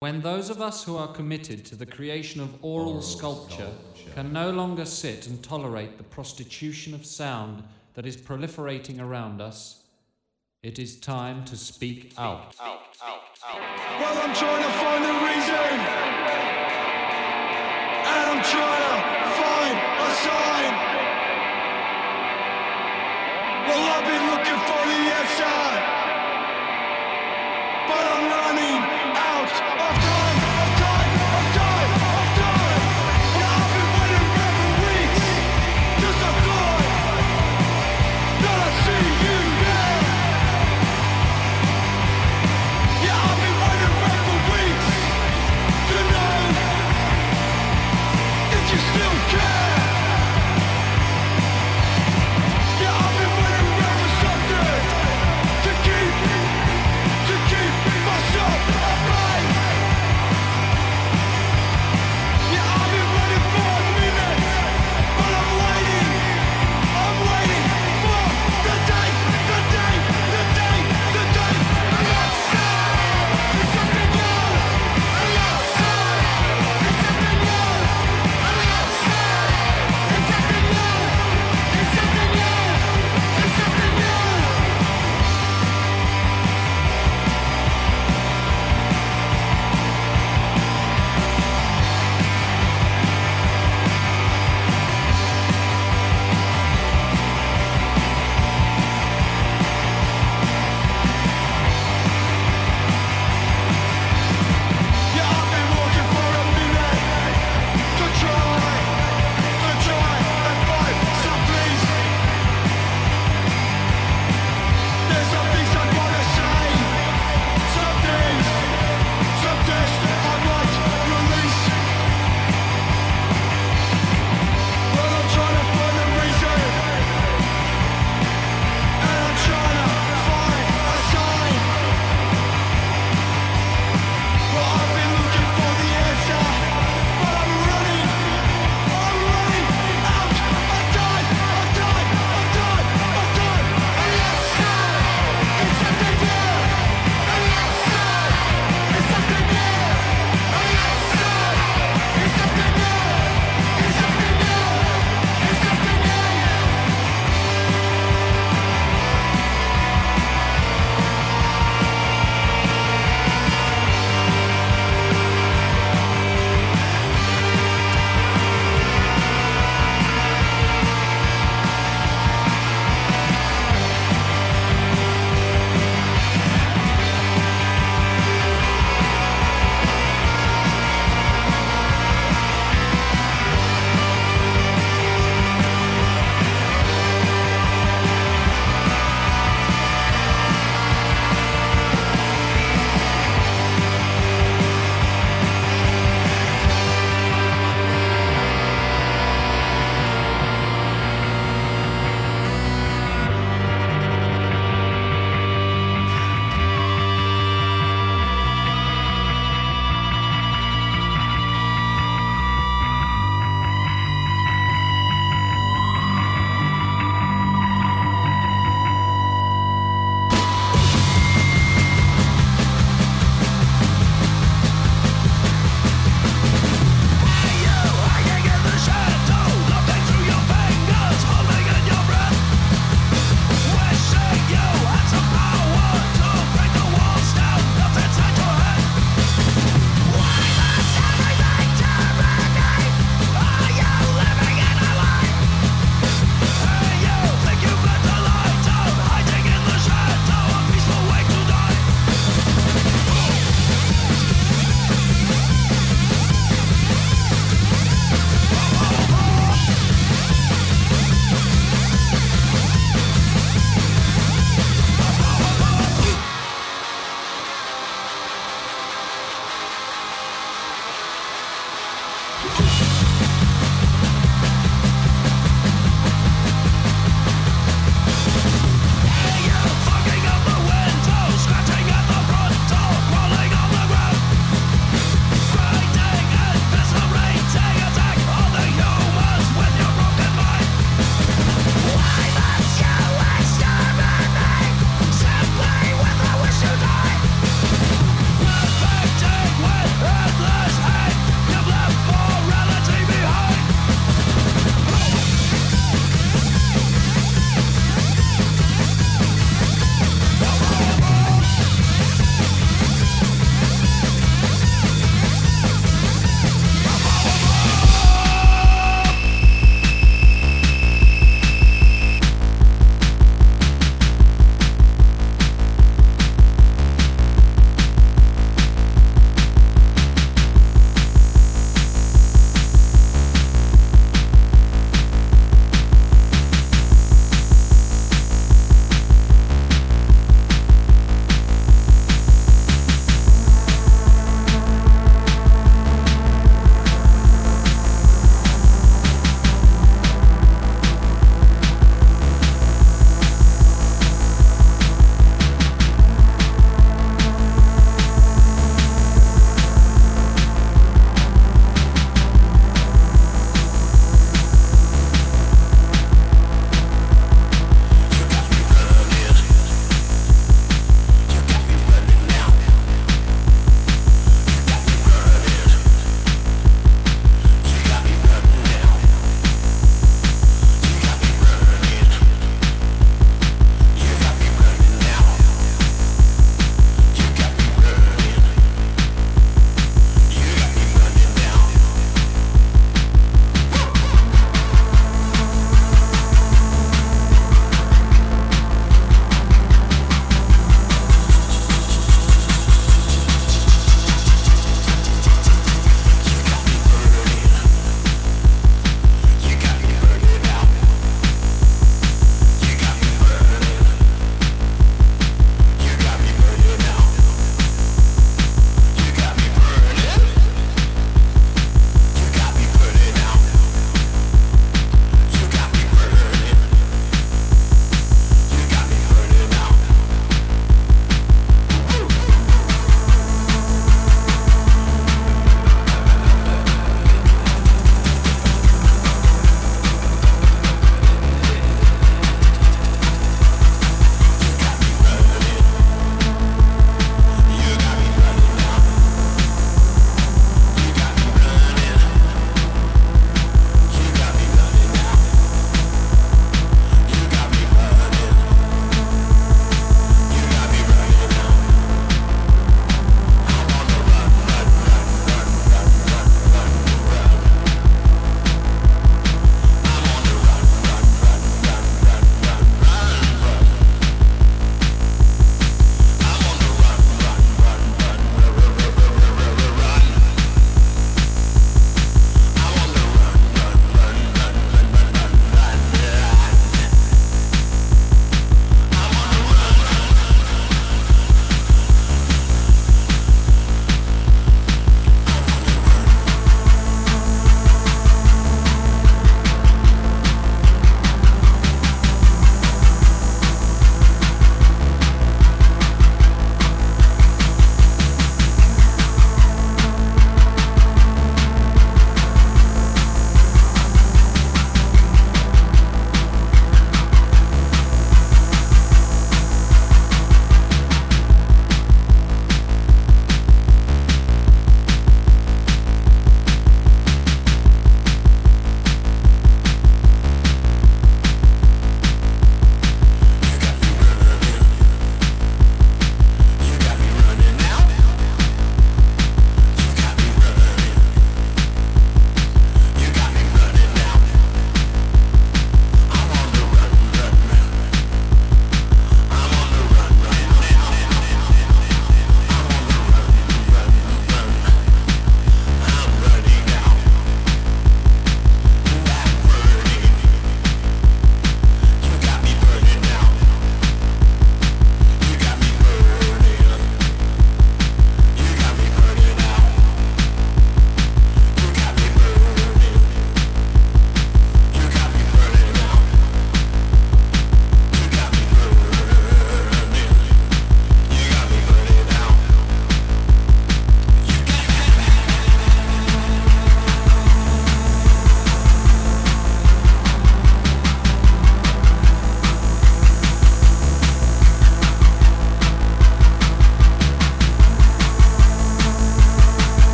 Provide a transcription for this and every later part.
When those of us who are committed to the creation of aural, sculpture, can no longer sit and tolerate the prostitution of sound that is proliferating around us, it is time to speak out. Well, I'm trying to find a reason. And I'm trying to find a sign. Well, I've been looking for the answer.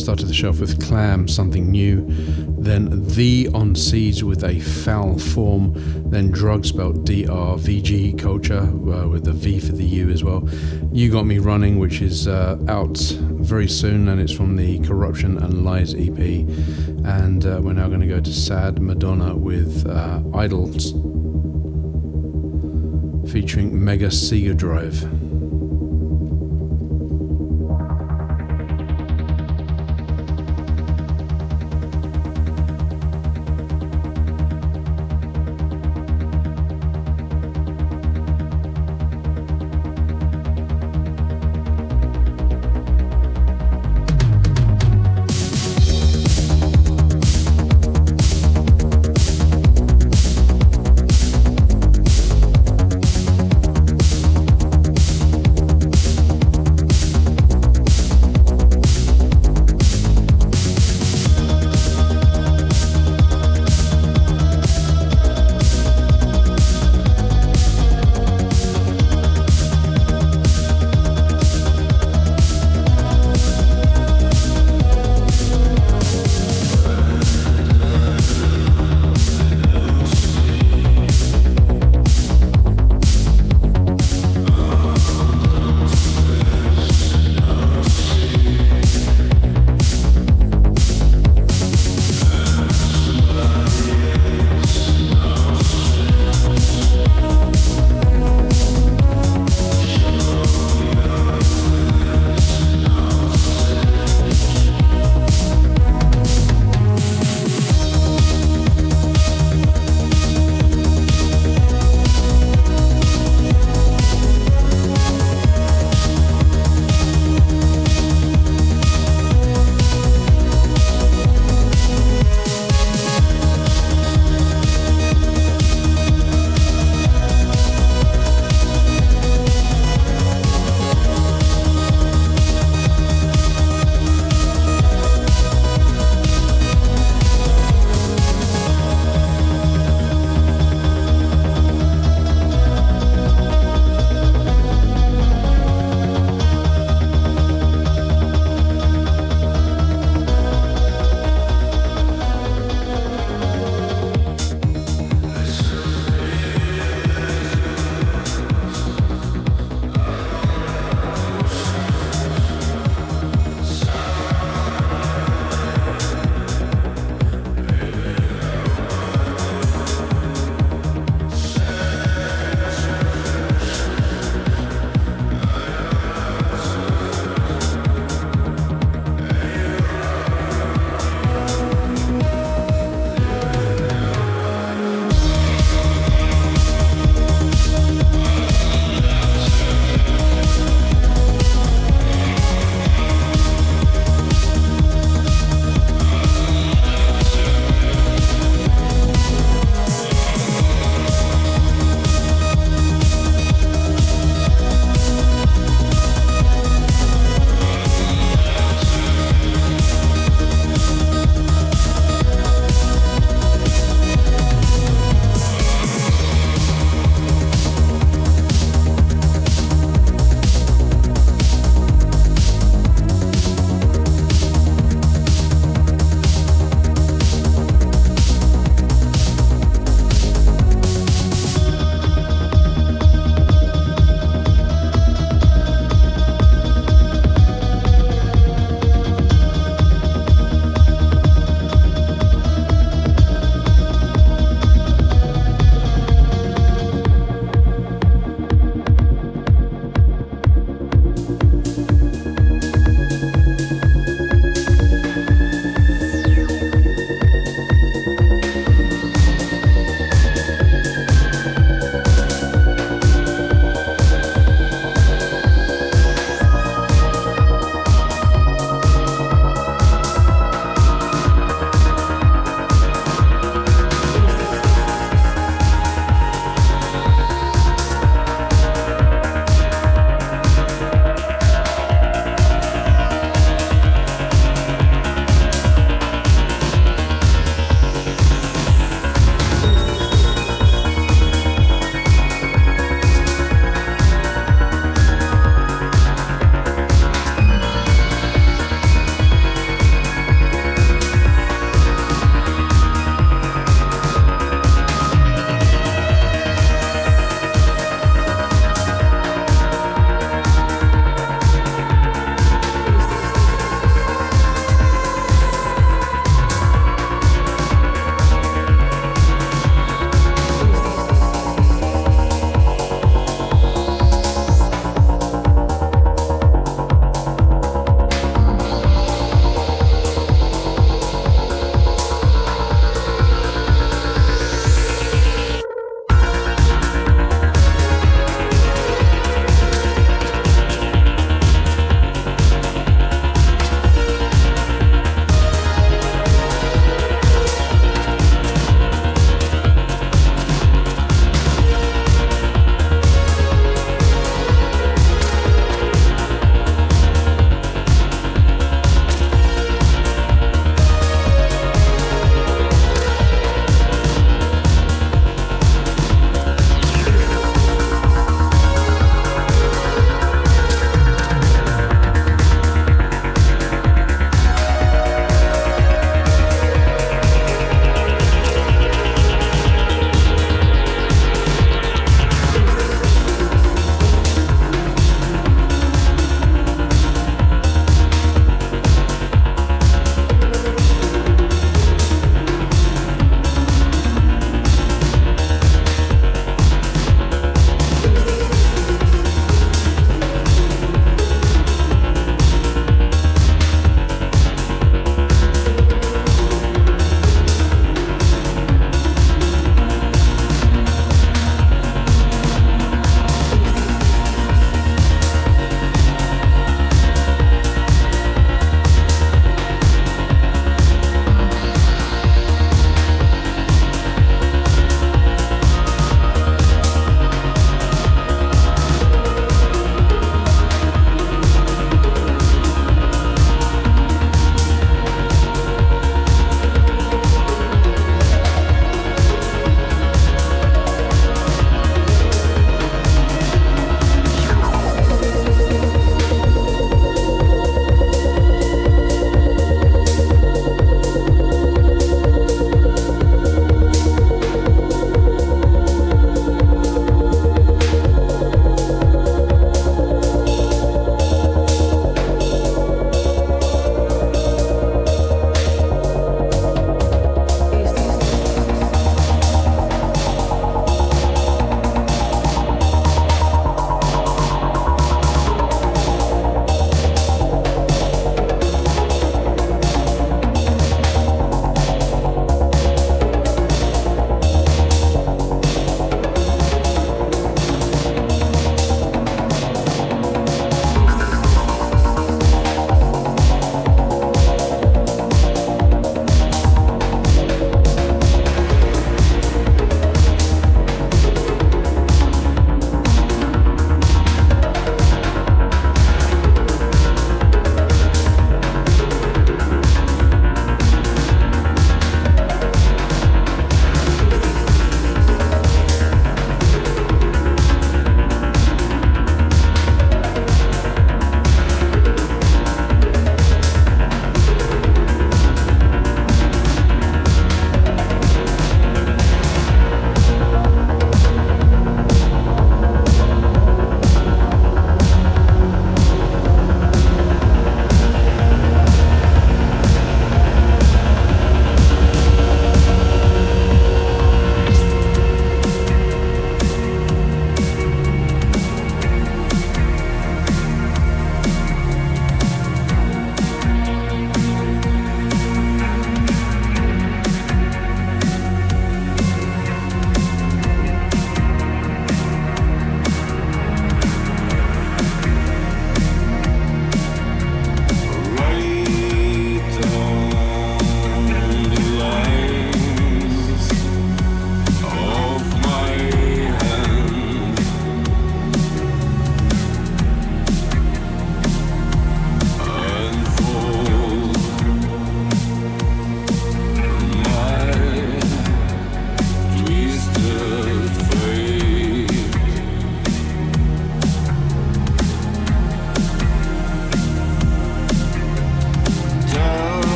Started the show off with Clam, something new. Then The on Seeds with a foul form. Then Drug spelled D R V G Culture uh, with the V for the U as well. You Got Me Running, which is uh, out very soon, and it's from the Corruption and Lies EP. And uh, we're now going to go to Sad Madonna with uh, Idols featuring Mega Sega Drive.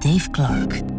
Dave Clark.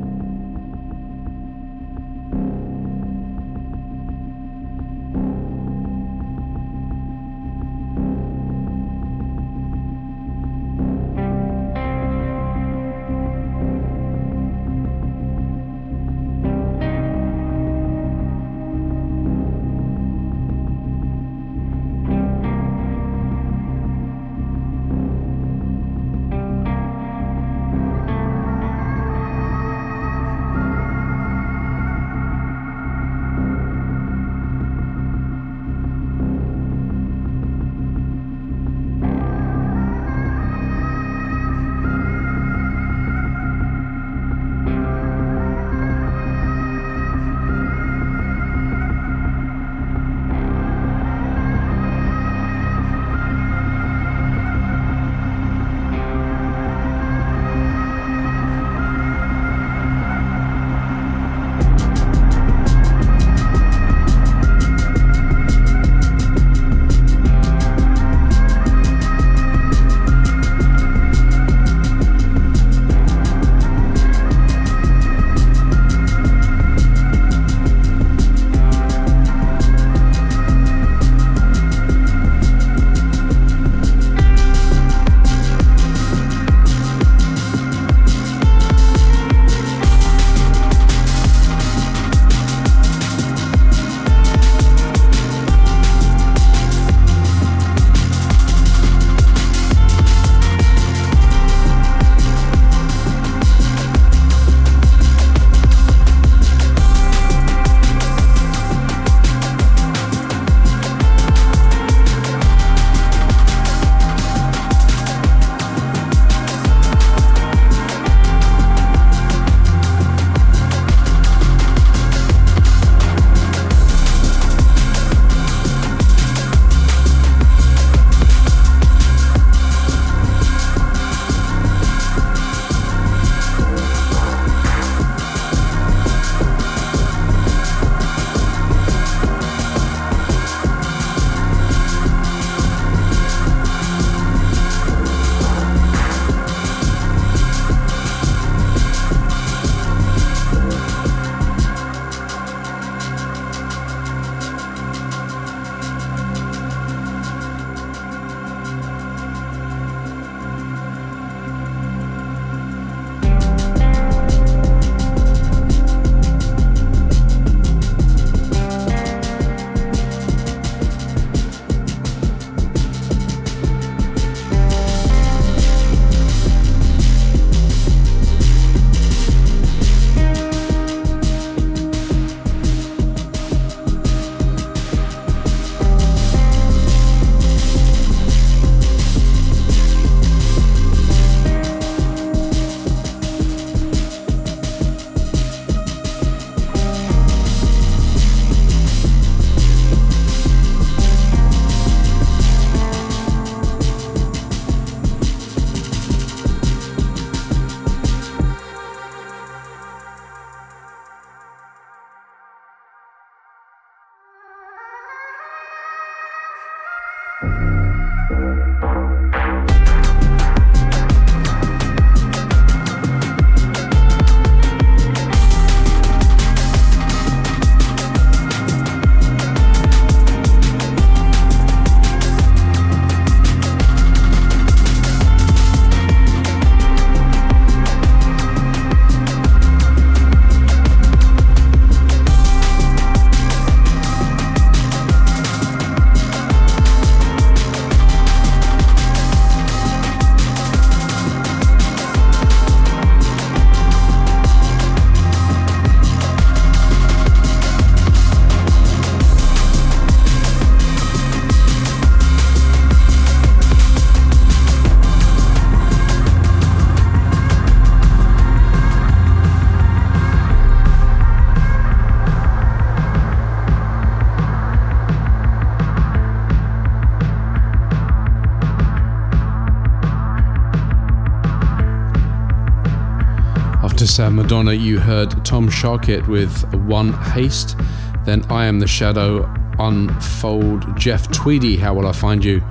Madonna, you heard Tom Sharkit with One Haste. Then I Am the Shadow, Unfold, Jeff Tweedy, How Will I Find You?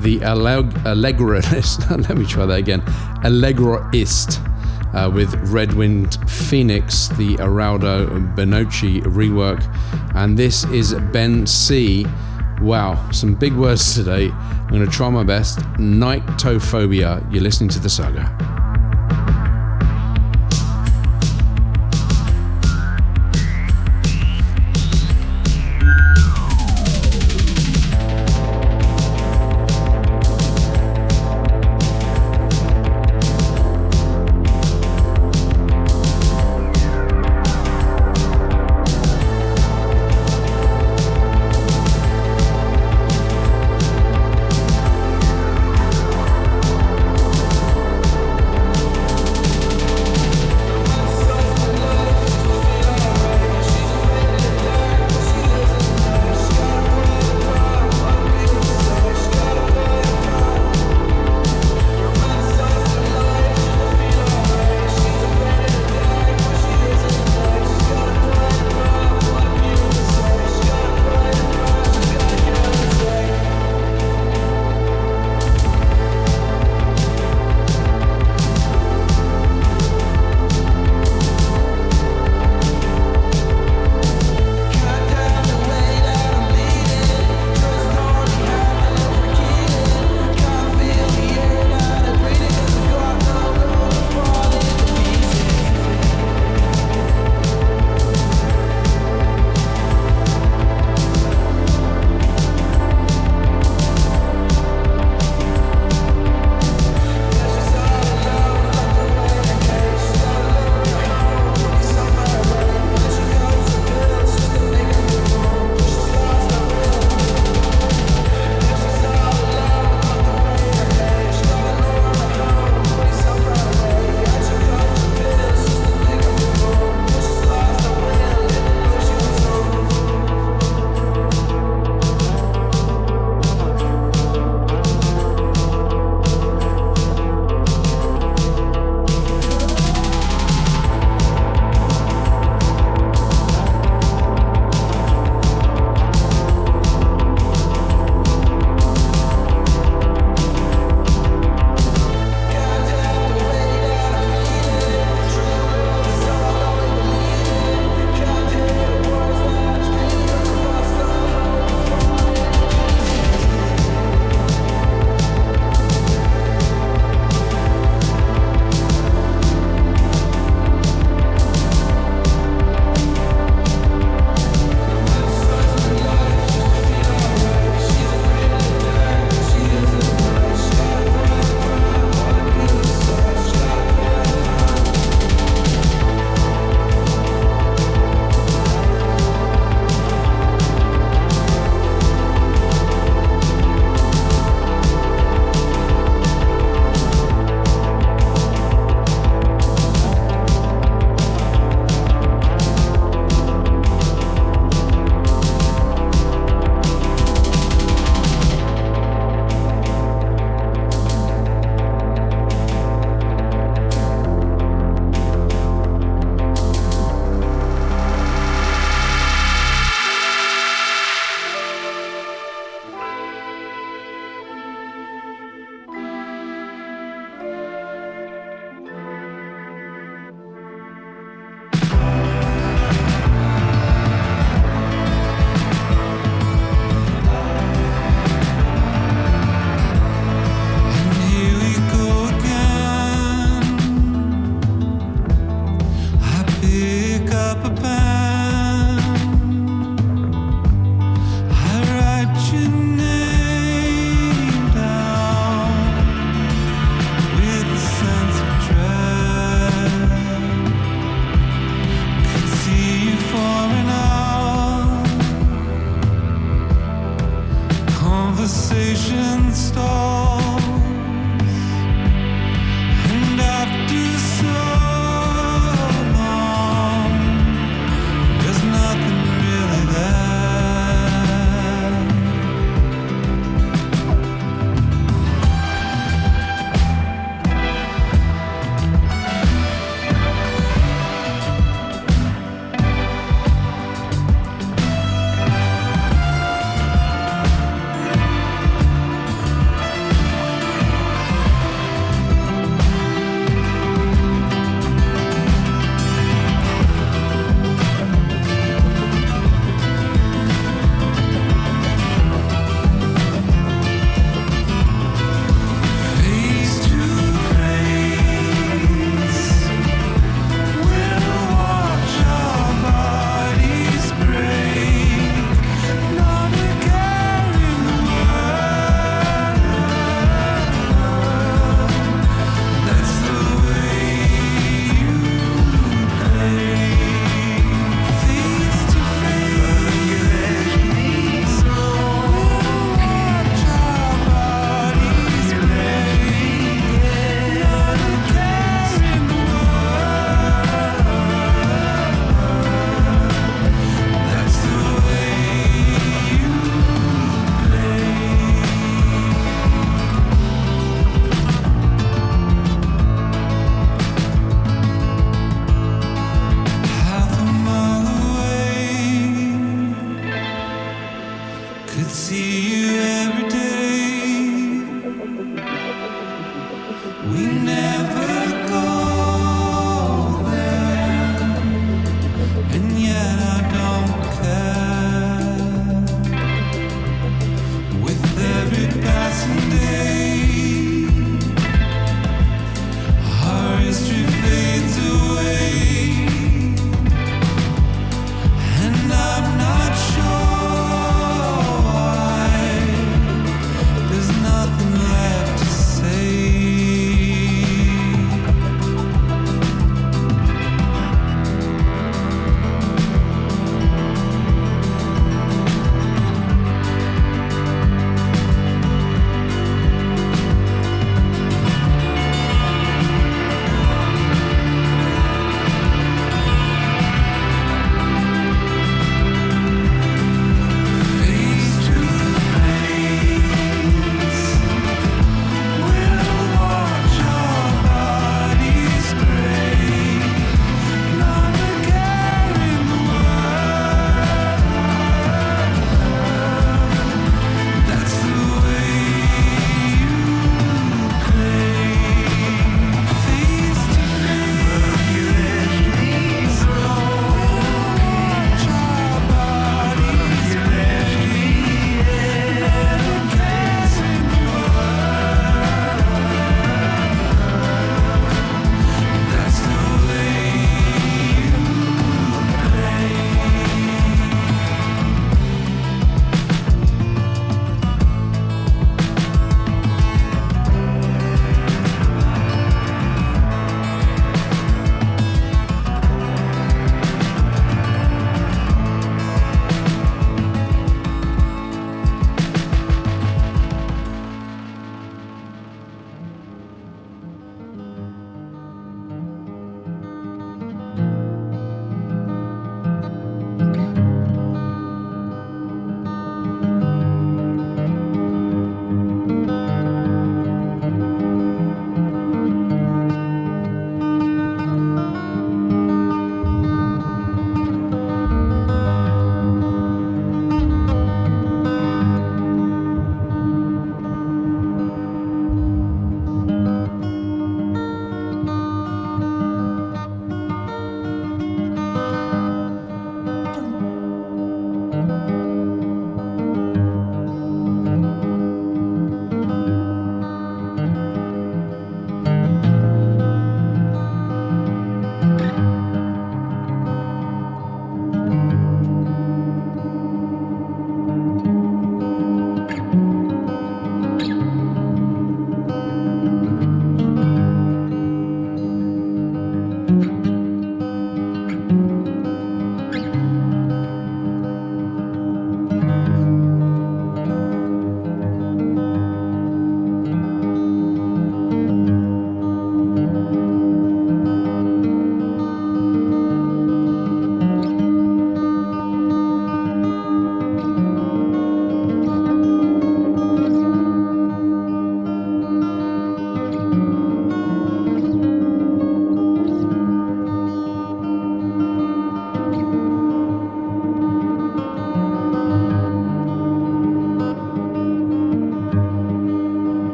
The Alleg- Allegroist, let me try that again, Allegroist, uh, with Red Wind Phoenix, the Araldo Benocchi rework. And this is Ben C. Wow, some big words today. I'm going to try my best. Nightophobia. You're listening to the saga.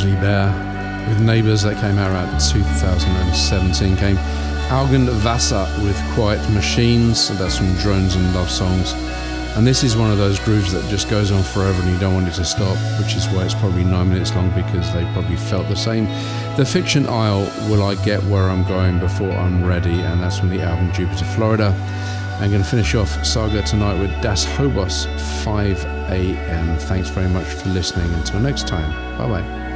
Grizzly Bear. With Neighbours that came out around 2017 came Algan Vasa with Quiet Machines, and that's from Drones and Love Songs. And this is one of those grooves that just goes on forever and you don't want it to stop, which is why it's probably nine minutes long because they probably felt the same. The Fiction Aisle, Will I Get Where I'm Going Before I'm Ready? And that's from the album Jupiter, Florida. I'm going to finish off Saga tonight with Das Hobos 5 a.m. Thanks very much for listening. Until next time, bye bye.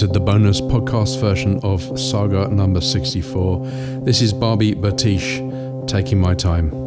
Entered the bonus podcast version of Saga number 64. This is Barbie Batish taking my time.